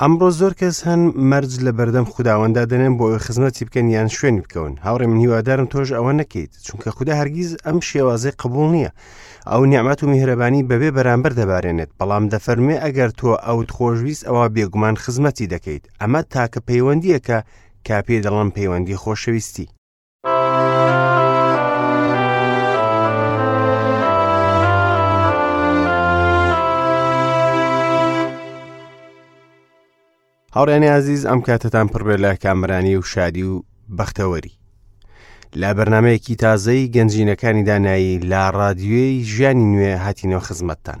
ئەمڕۆ زۆر کەس هەن مەرج لە بەردەم خودداوەندا دەنێن بۆ ئەوی خزمەتی بکەن یان شوێنی بکەون هاوڕێ من هیوادارم تۆش ئەوە نەکەیت چونکە خوددا هەرگیز ئەم شێوازی قبول نییە ئەو نیعممەت و میهرەبانی بەبێ بەرامبەر دەبارێنێت بەڵام دەفەرموێ ئەگەر تۆ ئەوت خۆشویست ئەوە بێگومان خزمەتی دەکەیت ئەمە تاکە پەیوەندیەکە کاپی دەڵم پەیوەندی خۆشەویستی هاوڕێنی عزیز ئەم کاتتان پڕێ لە کامرانی و شادی و بەختەوەری لە بەرنمەیەکی تازەی گەنجینەکانی دانایی لە ڕادیوێی ژیانی نوێ هاتینەوە خزمەتتان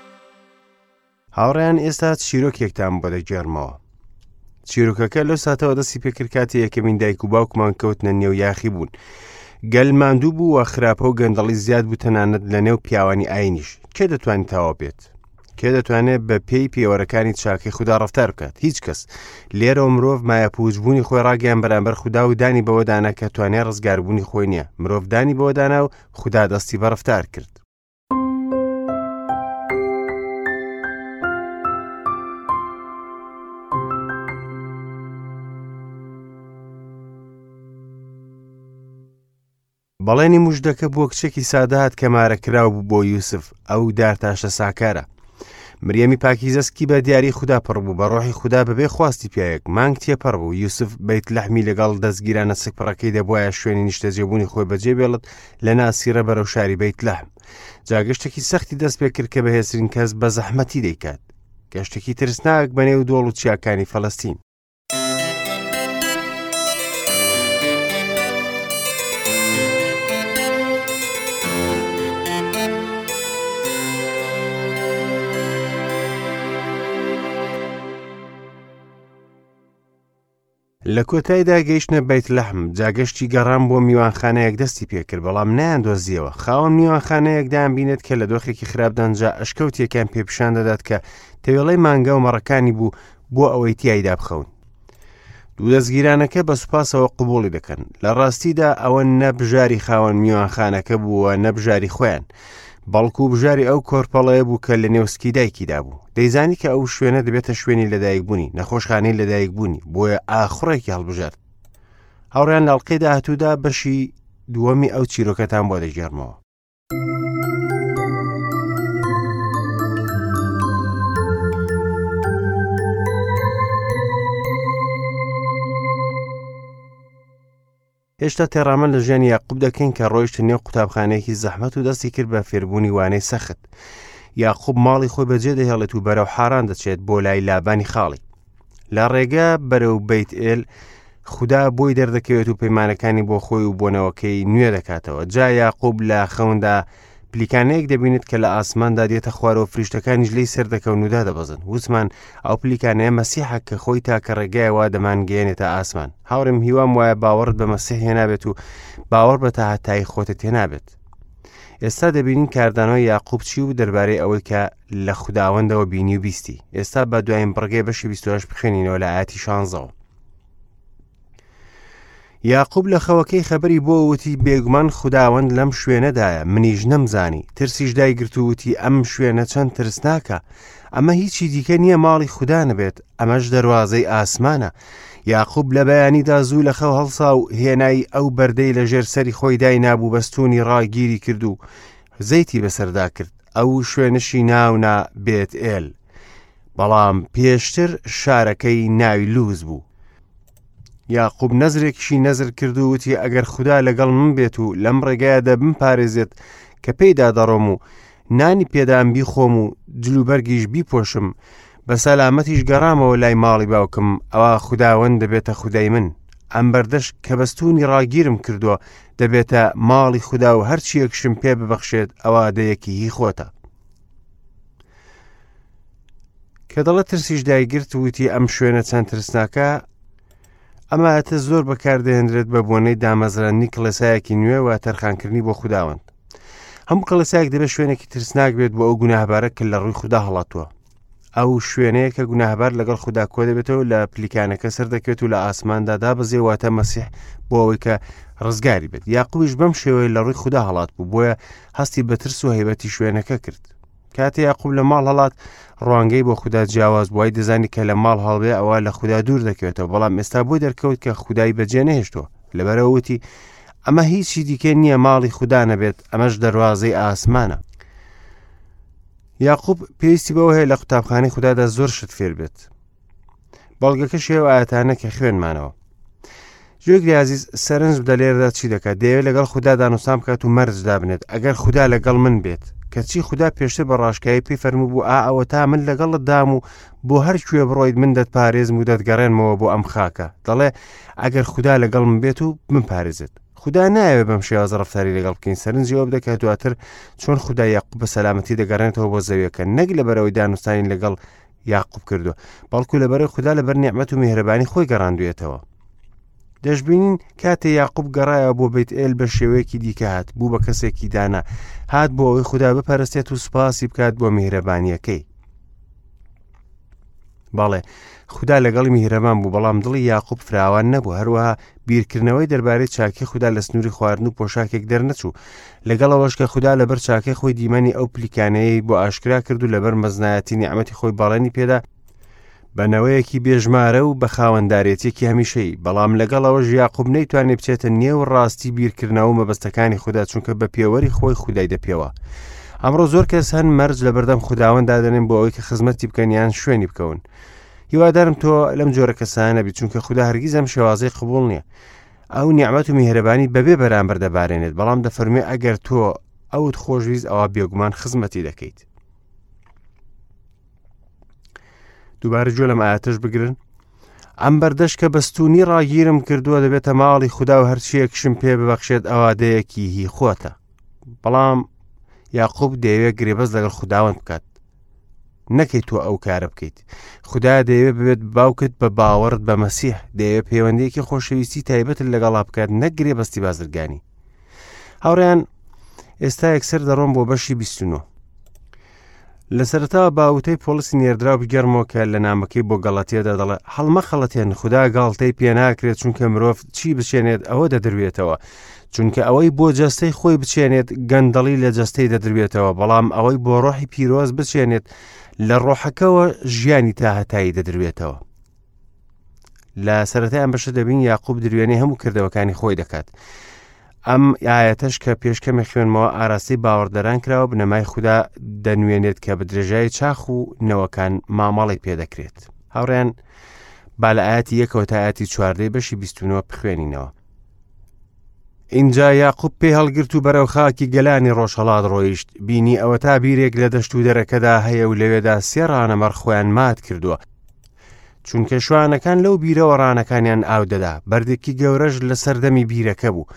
هاوڕێیان ئێستا چیرۆکێکتان بۆ دەگێڕمەوە چیرۆکەکە لەو ساتەوە دەستی پێکرد کاتی یەکەمین دایک و باوکمان کەوتنە نێو یاخی بوون گەل ماندوو بوو و خراپە و گەندەڵی زیاد بوو تەنانەت لە نێو پیاوانی ئاینیش کێ دەتوانین تاوا بێت کێ دەتوانێت بە پێی پێوەرەکانی چاکەی خوددا ڕفتار بکات هیچ کەس لێرەوە مرۆڤ مایە پوچبوونی خۆی ڕاگەیان بەرامبەر خوددا و دانی بەوەدانا کە توانێ ڕزگاربوونی خۆی نییە مرۆڤدانی بۆدانا و خوددا دەستی بە ڕفتار کرد بەڵێنی مژدەکە بۆ کچێکی سادات کە مارەکراو بوو بۆ یوسف ئەو دارتاشە ساکارە مریەمی پاکیزەسکی بە دیاری خوددا پڕ بوو بە ڕۆحی خوددا بەبێ خواستی پیاەک مانگ تێپەڕ بوو یوسف بیت لەحمی لەگەڵ دەستگیرانە سکپڕەکەی دەبواە شوێنی نیشتەجێبوونی خۆی بەجێ بێڵت لە ناسیرە بەرەو شاری بیت لەحم جاگەشتێکی سەختی دەست پێ کرد کە بەهێزترین کەس بە زەحمەتی دەیکات گەشتێکی ترسناک بە نێو دۆڵ و چیاکانی فەلستین لە کۆتایدا گەیشتنە بەیت لەحم، جا گەشتی گەڕان بۆ میوانخانەیەک دەستی پێکرد بەڵام نەیان دۆزیەوە، خاوەن میوانخانەیەک دەیان بینێت کە لە دۆخێکی خراپدان جا ئەشکەوتێکیان پێ پیشان دەدات کە تەوێڵەی مانگا و مەڕەکانی بوو بۆ ئەوەی تیایدا بخەون. دوو دەستگیرانەکە بە سوپاسەوە قوبوڵی دەکەن لە ڕاستیدا ئەوە نە بژاری خاوەن میوانخانەکە بووە نە بژاری خۆیان، بەڵکو بژاری ئەو کۆرپەڵەیە بوو کە لە نێوسکی دایکیدا بوو دەیزانی کە ئەو شوێنە دەبێتە شوێنی لەدایکبوونی نەخۆشخانەی لەدایکبوونی بۆیە ئاخڕێکی هەڵبژارد هاوڕیان لاڵقەی داهاتوودا بەشی دووەمی ئەو چیرۆکەتان بۆ دەگێڕمەوە هێشتا تێڕامە لە ژیانی یاقوب دەکەین کە ڕۆیشتە نێو قوتابخانەیەکی زەحمەت و دەستی کرد بە فێربوونی وانەی سەخت یاقوب ماڵی خۆی بەجێ دەهێڵێت و بەرەو حاران دەچێت بۆ لای لابانی خاڵی لە ڕێگە بەرەو بیت ئێل خدا بۆی دەردەکەوێت و پەیمانەکانی بۆ خۆی و بۆنەوەکەی نوێ دەکاتەوە جا یاقوب لە خەوندا پلیکانەیەک دەبینێت کە لە ئاسماندا دێتە خوارەوە فریشتەکانیش لی سەر دەکەون و دادەبەزن وتمان ئەو پلیکانەیە مەسیحە کە خۆی تاکە ڕێگایەوە دەمانگەێنێتە ئاسمان هاوڕێم هیوام وایە باوەڕت بە مەسیحێ نابێت و باوەڕ بە تاهتایی خۆتە تێنابێت ئێستا دەبینین کاردانەوە یاقوب چی و دەربارەی ئەوەی کە لە خودداوەندەوە بینی و بیستی ئێستا بە دوایین بڕگەی بەشی 28 بخێنینەوە لە ئاتی شانزەوە یاقوب لە خەوەکەی خەبەری بۆ وتی بێگومان خداوەند لەم شوێنەدایە منیش نەمزانی ترسیش دایگرت و وتی ئەم شوێنە چەند ترسناکە ئەمە هیچی دیکە نییە ماڵی خوددا نەبێت ئەمەش دەواازەی ئاسمانە یاقوب لە بەیانیدا زوو لە خەو هەڵسا و هێنای ئەو بەردەی لە ژێر سەری خۆی دای نابوو بەستونی ڕاگیری کرد و زەیتی بەسەردا کرد ئەو شوێنشی ناونا بێت ئێل بەڵام پێشتر شارەکەی ناوی لوز بوو یاقوب نەزرێکیشی نەزر کرد و وتی ئەگەر خوددا لەگەڵ من بێت و لەم ڕێگایە دەبم پارێزێت کە پێیدا دەڕۆم و نانی پێدان بیخۆم و جلوبەرگیش بیپۆشم بە سەلامەتیش گەڕامەوە لای ماڵی باوکم ئەوە خودداوەند دەبێتە خودای من ئەم بەردەش کە بەستونی ڕاگیرم کردووە دەبێتە ماڵی خوددا و هەرچیەکشم پێ ببەخشێت ئەوە دەیەکی هی خۆتە کە دەڵە ترسیش دایگرت وتی ئەم شوێنە چەند ترسناکە ئەماتە زۆر بەکاردێنرێت بە بۆنەی دامەزراندنی کڵێسایەکی نوێ و تەرخانکردنی بۆ خودداوەند هەموو کڵێسایەک دەبێت شوێنێکی ترسناک بێت بۆ ئەو گوناهبارە کە لە ڕووی خوددا هەڵاتوە ئەو شوێنەیە کە گوناهبار لەگەڵ خوددا کۆ دەبێتەوە لە پلیکانەکە سەر دەکەوێت و لە ئاسماندا دابەزێ واتە مەسیح بۆ ئەوەی کە ڕزگاری بێت یاقوبیش بەم شێوەیە لە ڕووی خوددا هەڵات بوو بۆیە هەستی بەترس و هەیبەتی شوێنەکە کرد کاتێ یاقوب لە ماڵ هەڵات ڕوانگەی بۆ خوددا جیاواز بووای دەزانی کە لە ماڵ هەڵبێ ئەوە لە خوددا دوور دەکەوێتەوە بەڵام ئێستا بۆی دەرکەوت کە خودای بەجێ نەهێشتووە لەبەرەوەتی ئەمە هیچی دیکە نییە ماڵی خوددا نەبێت ئەمەش دەواازەی ئاسمانە یاقوب پێویستی بەوە هەیە لە قوتابخانەی خوددادا زۆر شت فێر بێت بەڵگەکە شێو ئاەتانە کە خوێنمانەوە جێگری عزیز سەرنج بدە لێرەدا چی دەکات دەیەوێت لەگەڵ خوددا دانوسان بکات و مەرجدا بنێت ئەگەر خوددا لەگەڵ من بێت کەچی خوددا پێشتر بە ڕاشکایی پێی فەرمو بوو ئا ئەوە تا من لەگەڵت دام و بۆ هەر کوێ بڕۆیت من دەت پارێزم و دەتگەڕێنمەوە بۆ ئەم خاکە دەڵێ ئەگەر خوددا لەگەڵ من بێت و من پارێزێت خودا نایەوێت بەم شێوازە ڕفتاری لەگەڵ بکەین سەرنجەوە بدە کە دواتر چۆن خودا یاقوب بە سەلامەتی دەگەڕێنێتەوە بۆ زەویەکە نەک لە بەرەوەی دانوستانی لەگەڵ یاقوب کردو بەڵکو لە بەرەی خودا لەبەر نیعممەت و میهرەبانی خۆی گەڕاندوێتەوە دەشببینین کاتێ یاقوب گەڕایە بۆ بیت ئێل بە شێوەیەکی دیکە هات بوو بە کەسێکی دانا هات بۆ ئەوی خوددا بپەرستێت و سوپاسی بکات بۆ میهرەبانیەکەی بەڵێ خدا لەگەڵی میهرەبان بوو بەڵام دڵی یاقوب فراوان نەبوو هەروەها بیرکردنەوەی دەربارەی چاکی خوددا لە سنووری خواردن و پۆشاکێک دەرنەچوو لەگەڵەوەش کە خوددا لەبەر چاکەی خۆی دیمەنی ئەو پلیکانەیە بۆ ئاشکرا کرد و لەبەر مەزنایەتی نیعممەتی خۆی باڵێنی پێدا بەنەوەیەکی بێژمارە و بە خاوەندارێتێکی هەمیشەی بەڵام لەگەڵەوە ژیاقوب نەیتوانێت بچێتە نێو ڕاستی بیرکردنەوە مەبەستەکانی خوددا چونکە بە پێوەری خۆی خودای دەپێوە ئەمڕۆ زۆر کەس هەن مەرج لە بەردەم خداوەند دادەنێن بۆ ئەوەی کە خزمەتی بکەن یان شوێنی بکەون هیوادارم تۆ لەم جۆرە کەسانە بی چونکە خدا هەرگیزم شێوازی قبول نییە ئەو نیعممەت و میهرەبانی بەبێ بەرامبەر دەبارێنێت بەڵام دەفەرمێ ئەگەر تۆ ئەوت خۆشویست ئەوە بێگومان خزمەتی دەکەیت دووبارە جۆ لەم ئاەتش بگرن ئەم بەردەش کە بەستونی ڕاگیرم کردووە دەبێتە ماڵی خوددا و هەرچیەکشم پێ ببەخشێت ئەوادەیەکی هی خۆتە بەڵام یاقوب دەیەوێت گرێبەز لەگەڵ خودداوەند بکات نەکەیت تۆ ئەو کارە بکەیت خدا دەیەوێت ببێت باوکت بە باوەڕت بە مەسیح دەیەوێت پەیوەندێکی خۆشەویستی تایبەت لەگەڵا بکات نەگرێ بەستی بازرگانی هاوڕیان ئێستا یەکسەر دەڕۆم بۆ بەشی بیستنەوە لە سەرەتاوە با وتەی پۆڵسی نێردراو بگێڕمەوە کە لە نامەکەی بۆ گەڵەتیەدا دەڵێ هەڵمەخەڵەتێن خودا گاڵتەی پێ ناکرێت چونکە مرۆڤ چی بچێنێت ئەوە دەدروێتەوە چونکە ئەوەی بۆ جەستەی خۆی بچێنێت گەندەڵی لە جەستەی دەدروێتەوە بەڵام ئەوەی بۆ ڕۆحی پیرۆز بچێنێت لە ڕۆحەکەەوە ژیانی تاهتایی دەدروێتەوە لە سەرەتایان بەشە دەبین یاقوب دروێنەی هەموو کردەوەکانی خۆی دەکات ئەم ئاەتەش کە پێش کەمێک خوێنمەوە ئاراستەی باوەڕدەران کراوە بنەمای خوددا دەنوێنێت کە بدرێژایی چاخ و نەوەکان مامەڵی پێدەکرێت هاوڕێن با لە ئاەتی یەکەوە تا ئاەتی چواردەی بەشی بیستونەوە بخوێنینەوە اینجا یاقوب پێ هەڵگرت و بەرەو خاکی گەلانی ڕۆژهڵات ڕۆیشت بینی ئەوە تا بیرێک لە دەشت و دەرەکەدا هەیە و لەوێدا سێڕانە مەرخۆیان مات کردووە چونکە شوانەکان لەو بیرەوە ڕانەکانیان ئاودەدا بەردێکی گەورەش لە سەردەمی بیرەکە بوو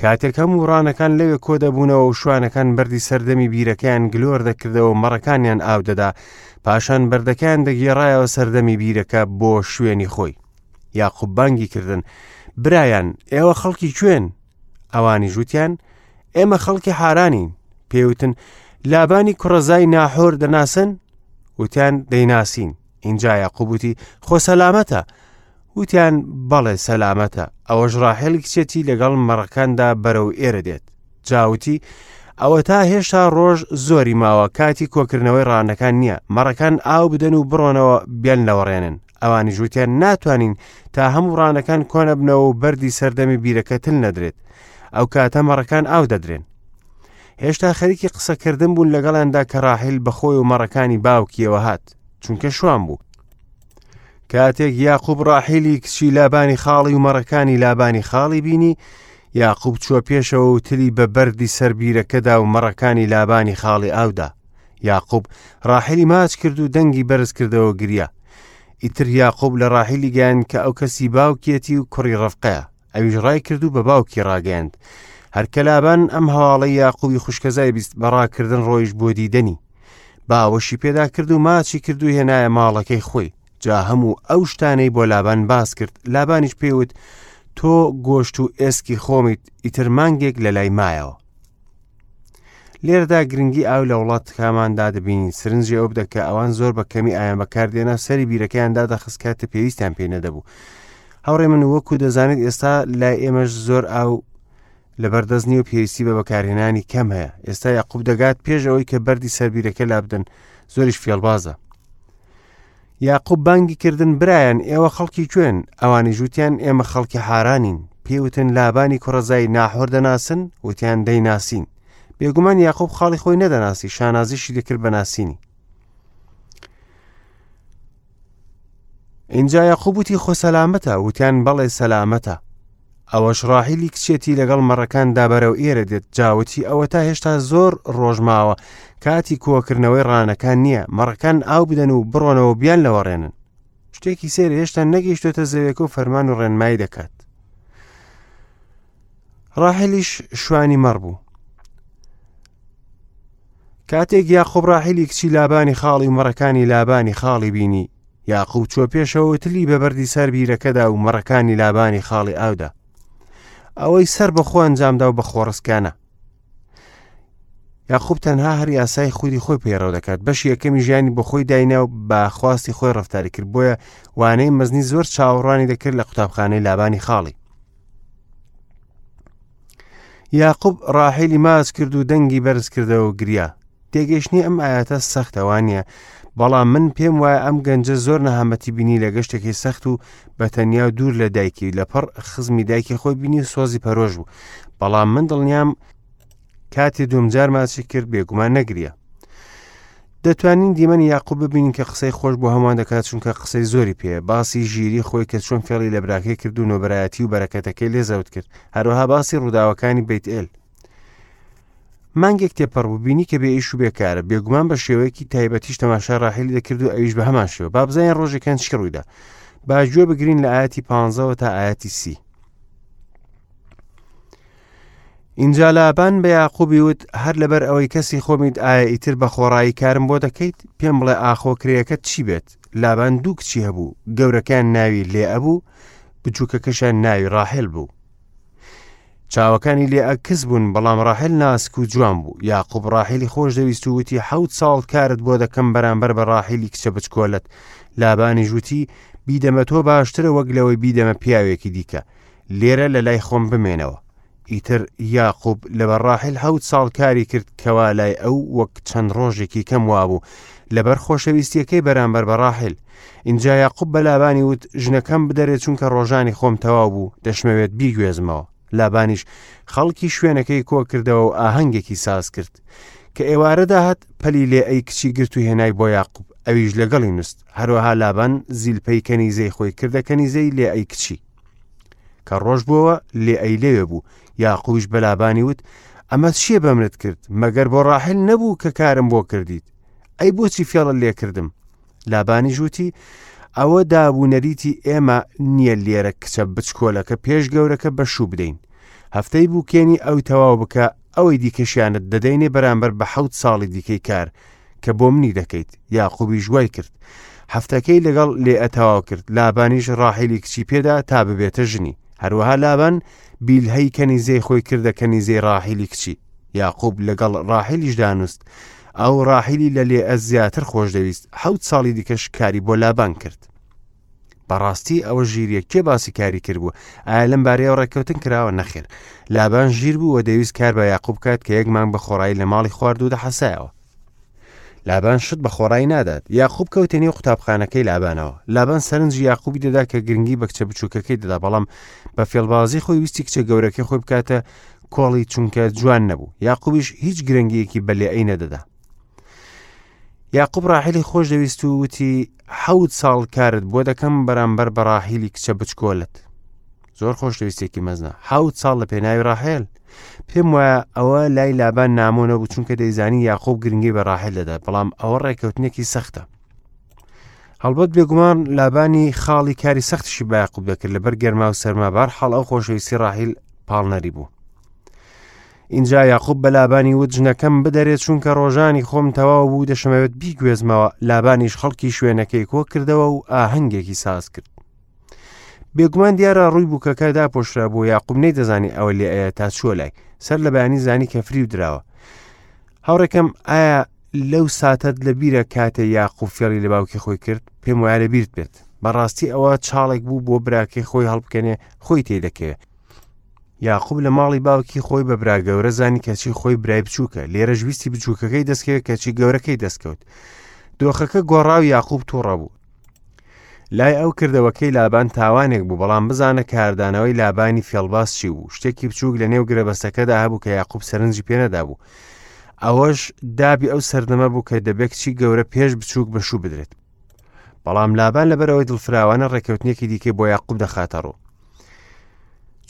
کاتێک هەم و ڕانەکان لەوێ کۆ دەبوونەوە و شوانەکان بەردی سەردەمی بیرەکەیان گلۆر دەکردەوە مەڕەکانیان ئاودەدا پاشان بەردەکان دەگێڕایەوە سەردەمی بیرەکە بۆ شوێنی خۆی یاخوب بانگی کردن برایان ئێوە خەڵکی کوێن ئەوانی ژووتیان ئێمە خەڵکی حارانین پێوتن لابانی کوڕەزای ناحۆر دەناسن وتیان دەیناسین ئینجا یاقوب وتی خۆ سەلامەتە وتیان بەڵێ سەلامەتە ئەوەش ڕاحێل کچێتی لەگەڵ مەڕەکاندا بەرەو ئێرە دێت جاوتی ئەوە تا هێشتا ڕۆژ زۆری ماوە کاتی کۆکردنەوەی ڕانەکان نییە مەڕەکان ئاو بدەن و بڕۆنەوە بیان لەوەڕێنن ئەوانی ژووتیان ناتوانین تا هەموو ڕانەکان کۆنەبنەوە و بەری سەردەمی بیرەکەتل نەدرێت ئەو کاتە مەڕەکان ئاو دەدرێن هێشتا خەریکی قسەکردن بوون لەگەڵیاندا کە ڕاحیل بەخۆی و مەڕەکانی باوکیەوە هات چونکە شوان بوو کاتێک یاقوب ڕاحیلی کچی لابانی خاڵی و مەڕەکانی لابانی خاڵی بینی یاقوب چووە پێشەوە و تلی بە بەردی سەر بیرەکەدا و مەڕەکانی لابانی خاڵی ئاودا یاقوب ڕاحلی ماچ کرد و دەنگی بەرز کردەوە گریا ئیتر یاقوب لە ڕاحلی گەیان کە ئەو کەسی باوکێتی و کوڕی ڕفقەیە ئەویش ڕای کرد و بە باوکی ڕاگەیاند هەرکە لابان ئەم هەواڵە یاقوبی خوشکەزای بیست بەڕاکردن ڕۆیش بۆ دیدەنی باوەشی پێدا کرد و ماچی کرد و هێنایە ماڵەکەی خۆی جا هەموو ئەو شتانەی بۆ لابان باس کرد لابانیش پێوت تۆ گۆشت و ئێسکی خۆمیت ئیتر مانگێک لە لای مایەوە لێرەدا گرنگی ئاو لە وڵات کاماندا دەبینین سرنجی ئەو بدە کە ئەوان زۆر بە کەمی ئایان بەکاردێنە سەری بیرەکەیان دادەخست کاتە پێویستیان پێ نەدەبوو هاوڕێ من وەکو دەزانێت ئێستا لای ئێمەش زۆر ئاو لەبەردەست نیە و پێویستی بە بەکارهێنانی کەم هەیە ئێستا یاقوب دەگات پێش ئەوەی کە بەری سەربیرەکە لابدەن زۆریش فێڵبازە یاقوب بانگی کردن برایان ئێوە خەڵکی کوێن ئەوانی ژووتیان ئێمە خەڵکی حارانین پێوتن لابانی کوڕەزای ناحۆر دەناسن وتیان دەیناسین بێگومان یاقوب خاڵی خۆی نەدەناسی شانازیشی دەکرد بەناسینی اینجا یاقوبوتی خۆ سەلامەتە وتیان بەڵێ سەلامەتە ئەوەش ڕاحیلی کچێتی لەگەڵ مەڕەکاندا بەرەو ئێرە دێت جاوتی ئەوە تا هێشتا زۆر ڕۆژماوە کاتی کۆکردنەوەی ڕانەکان نییە مەڕەکان ئاو بدەن و بڕۆنەوە بیان لەوەڕێنن شتێکی سێر هێشتا نەگەیشتێتە زەوێکە و فەرمان و ڕێنمایی دەکات ڕاحلیش شوانی مەڕ بوو کاتێک یاخۆب ڕاحلی کچی لابانی خاڵی مەڕەکانی لابانی خاڵی بینی یاقوب چوە پێشەوە تلی بە بەردی سەر بیرەکەدا و مەڕەکانی لابانی خاڵی ئاودا ئەوەی سەر بەخۆ ئەنجامدا و بە خۆڕسکانە یاخوب تەنها هەر یاسای خودی خۆی پەیڕەو دەکات بەش یەکەمی ژیانی بە خۆی داینا و بە خواستی خۆی ڕفتاری کرد بۆیە وانەی مەزنی زۆر چاوەڕوانی دەکرد لە قوتابخانەی لابانی خاڵی یاقوب ڕاحیلی ماچ کرد و دەنگی بەرز کردەوە گریا تێگەیشتنی ئەم ئاەتە سەختە وانە بەڵام من پێم وایە ئەم گەنجە زۆر نەهامەتی بینی لە گەشتێکی سەخت و بە تەنیا و دوور لە دایکی و لەپڕ خزمی دایکی خۆی بینی و سۆزی پەرۆژ بوو بەڵام من دڵنیام کاتی دومجار ماچی کرد بێگومان نەگریە دەتوانین دیمەنی یاقوب ببینین کە قسەی خۆش بۆ هەمان دەکات چونکە قسەی زۆری پێ باسی ژیری خۆی کە چۆن فێڵی لە براکەی کرد و نۆبرایەتی و بەرەکەتەکەی لێزەوت کرد هەروەها باسی ڕووداوەکانی بیت ئێل مانگێک تێپەڕ بوو بینی کە بێ ئیش و بێکارە بێگومان بە شێوەیەکی تایبەتیش تەماشا ڕاحیلی دەکرد و ئەویش بە هەمان شێوە بابزانین ڕۆژێکان چی ڕوویدا باگوێ بگرین لە ئاەتی پانزەوە تا ئاەتی سی اینجا لابان بە یاقوبی وت هەر لەبەر ئەوەی کەسی خۆمیت ئایا ئیتر بە خۆڕایی کارم بۆ دەکەیت پێم بڵێ ئاخۆ کرێەکەت چی بێت لابان دوو کچی هەبوو گەورەکان ناوی لێ ئەبوو بچووکەکەشان ناوی ڕاحل بوو چاوەکانی لێ ئەکس بوون بەڵام ڕاحل ناسک و جوان بوو یاقوب ڕاحلی خۆش دەویست و وتی حەوت ساڵ کارت بۆ دەکەم بەرامبەر بە ڕاحلی کچە بچکۆلت لابانی ژووتی بیدەمە تۆ باشترە وەک لەوەی بیدەمە پیاوێکی دیکە لێرە لە لای خۆم بمێنەوە ئیتر یاقوب لەبەر ڕاحل حەوت ساڵ کاری کرد کەوا لای ئەو وەک چەند ڕۆژێکی کەم وابوو لەبەر خۆشەویستیەکەی بەرامبەر بە ڕاحل ئینجا یاقوب بە لابانی وت ژنەکەم بدەرێ چونکە ڕۆژانی خۆم تەواو بوو دەشمەوێت بیگوێزمەوە لابانیش خەڵکی شوێنەکەی کۆ کردەوە و ئاهەنگێکی ساز کرد کە ئێوارە داهات پەلی لێ ئەی کچی گرت و هێنای بۆ یاقوب ئەویش لەگەڵی نووست هەروەها لابان زیلپەی کەنیزەی خۆی کردە کەنیزەی لێ ئەی کچی کە ڕۆژ بووەوە لێ ئەی لەوێ بوو یاقویش بە لابانی وت ئەمە چییە بەمنت کرد مەگەر بۆ ڕاحل نەبوو کە کارم بۆ کردیت ئەی بۆچی فێڵە لێ کردم لابانیش وتی ئەوە دابوونەریتی ئێمە نییە لێرە کچە بچکۆلەکە پێش گەورەکە بەشوو بدەین هەفتەی بووکێنی ئەو تەواو بکە ئەوەی دیکەشیانت دەدەینێ بەرامبەر بە حەوت ساڵی دیکەی کار کە بۆ منی دەکەیت یاقوبی ژوای کرد هەفتەکەی لەگەڵ لێ ئەتەواو کرد لابانیش ڕاحیلی کچی پێدا تا ببێتە ژنی هەروەها لابان بیلهەی کەنیزەی خۆی کردە کەنیزەی ڕاحیلی کچی یاقوب لەگەڵ ڕاحیلیش دانوست ئەو ڕاحیلی لە لێئە زیاتر خۆش دەویست حەوت ساڵی دیکەش کاری بۆ لابان کرد بەڕاستی ئەوە ژیریە کێ باسی کاری کرد بوو ئایا لەم بارەیەوە ڕێککەوتن کراوە نەخێر لابان ژیر بوو و دەویست کار بە یاقوب بکات کە یەک مانگ بە خۆڕایی لە ماڵی خوارد و دەحەسایەوە لابان شت بە خۆڕایی نادات یاخوب کەوتە نێو قوتابخانەکەی لابانەوە لابان سەرنجی یاخوبی دەدا کە گرنگی بە کچە بچووکەکەی دەدا بەڵام بە فێڵبازی خۆی ویستی کچە گەورەکەی خۆی بکاتە کۆڵی چونکە جوان نەبوو یاقوبیش هیچ گرنگیەکی بە لێعی نەدەدا یاقوب ڕاحلی خۆش دەویست و وتی حەوت ساڵ کارت بۆ دەکەم بەرامبەر بە ڕاحیلی کچە بچکۆلت زۆر خۆشەویستێکی مەزنە حوت ساڵ لە پێناوی ڕاحێل پێم وایە ئەوە لای لابان نامۆنە بوو چونکە دەیزانی یاخۆب گرنگی بە ڕاحل دەدا بەڵام ئەوە ڕێککەوتنێکی سەختە هەڵبەت بێگومان لابانی خاڵی کاری سەختشی بایقوب دەکرد لەبەر گەرما و سەرما بار حاڵ ئەو خۆشەویستی ڕاحیل پاڵنەری بوو اینجا یاخوب بە لابانی وت ژنەکەم بدەرێت چونکە ڕۆژانی خۆم تەواو بوو دەشمەوێت بیگوێزمەوە لابانیش خەڵکی شوێنەکەی کۆ کردەوە و ئاهەنگێکی ساز کرد بێگومان دیارە ڕووی بووکەکەدا پۆشرا بوو یاقوب نەی دەزانی ئەوە لێ ئەیە تا چوە لای سەر لە بەیانی زانی کە فریو دراوە هاوڕێکەم ئایا لەو ساتەت لە بیرە کاتێ یاقوب فێڵی لە باوکی خۆی کرد پێم وایە لە بیرت بێت بەڕاستی ئەوە چاڵێک بوو بۆ براکەی خۆی هەڵبکەنێ خۆی تێ دەکەوێت یاقوب لە ماڵی باوکی خۆی بە برا گەورە زانی کەچی خۆی برای بچووکە لێرە ژویستی بچووکەکەی دەستکەوێت کەچی گەورەکەی دەستکەوت دۆخەکە گۆڕاو یاقوب تووڕە بوو لای ئەو کردەوەکەی لابان تاوانێک بوو بەڵام بزانە کاردانەوەی لابانی فێڵباز چی بوو شتێکی بچووک لە نێو گرەبەستەکەدا هەبوو کە یاقوب سەرنجی پێنەدا بوو ئەوەش دابی ئەو سەردەمە بوو کە دەبێت چی گەورە پێش بچووک بەشوو بدرێت بەڵام لابان لەبەرەوەی دڵفراوانە ڕێککەوتنێکی دیکەی بۆ یاقوب دەخاتە ڕوو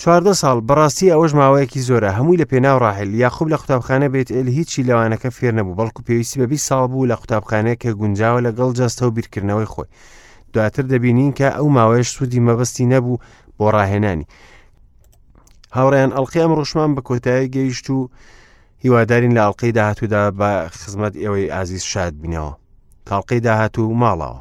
چواردە ساڵ بەڕاستی ئەوەش ماوەیەکی زۆرە هەمووی لە پێناو ڕاحل یاخوب لە قوتابخانە بێت ئل هیچی لەوانەکە فێر نەبوو بەڵکو پێویستی بە 20 ساڵ بوو لە قوتابخانەیە کە گونجاوە لەگەڵ جەستە و بیرکردنەوەی خۆی دواتر دەبینین کە ئەو ماوەیەش سوودی مەبەستی نەبوو بۆ ڕاهێنانی هاوڕیان ئەڵلقی ئەم ڕوشمان بە کۆتایی گەیشت و هیوادارین لە ئەڵلقەی داهاتوودا بە خزمەت ئێوەی ئازیز شاد بینەوە تاڵقەی داهاتوو ماڵەوە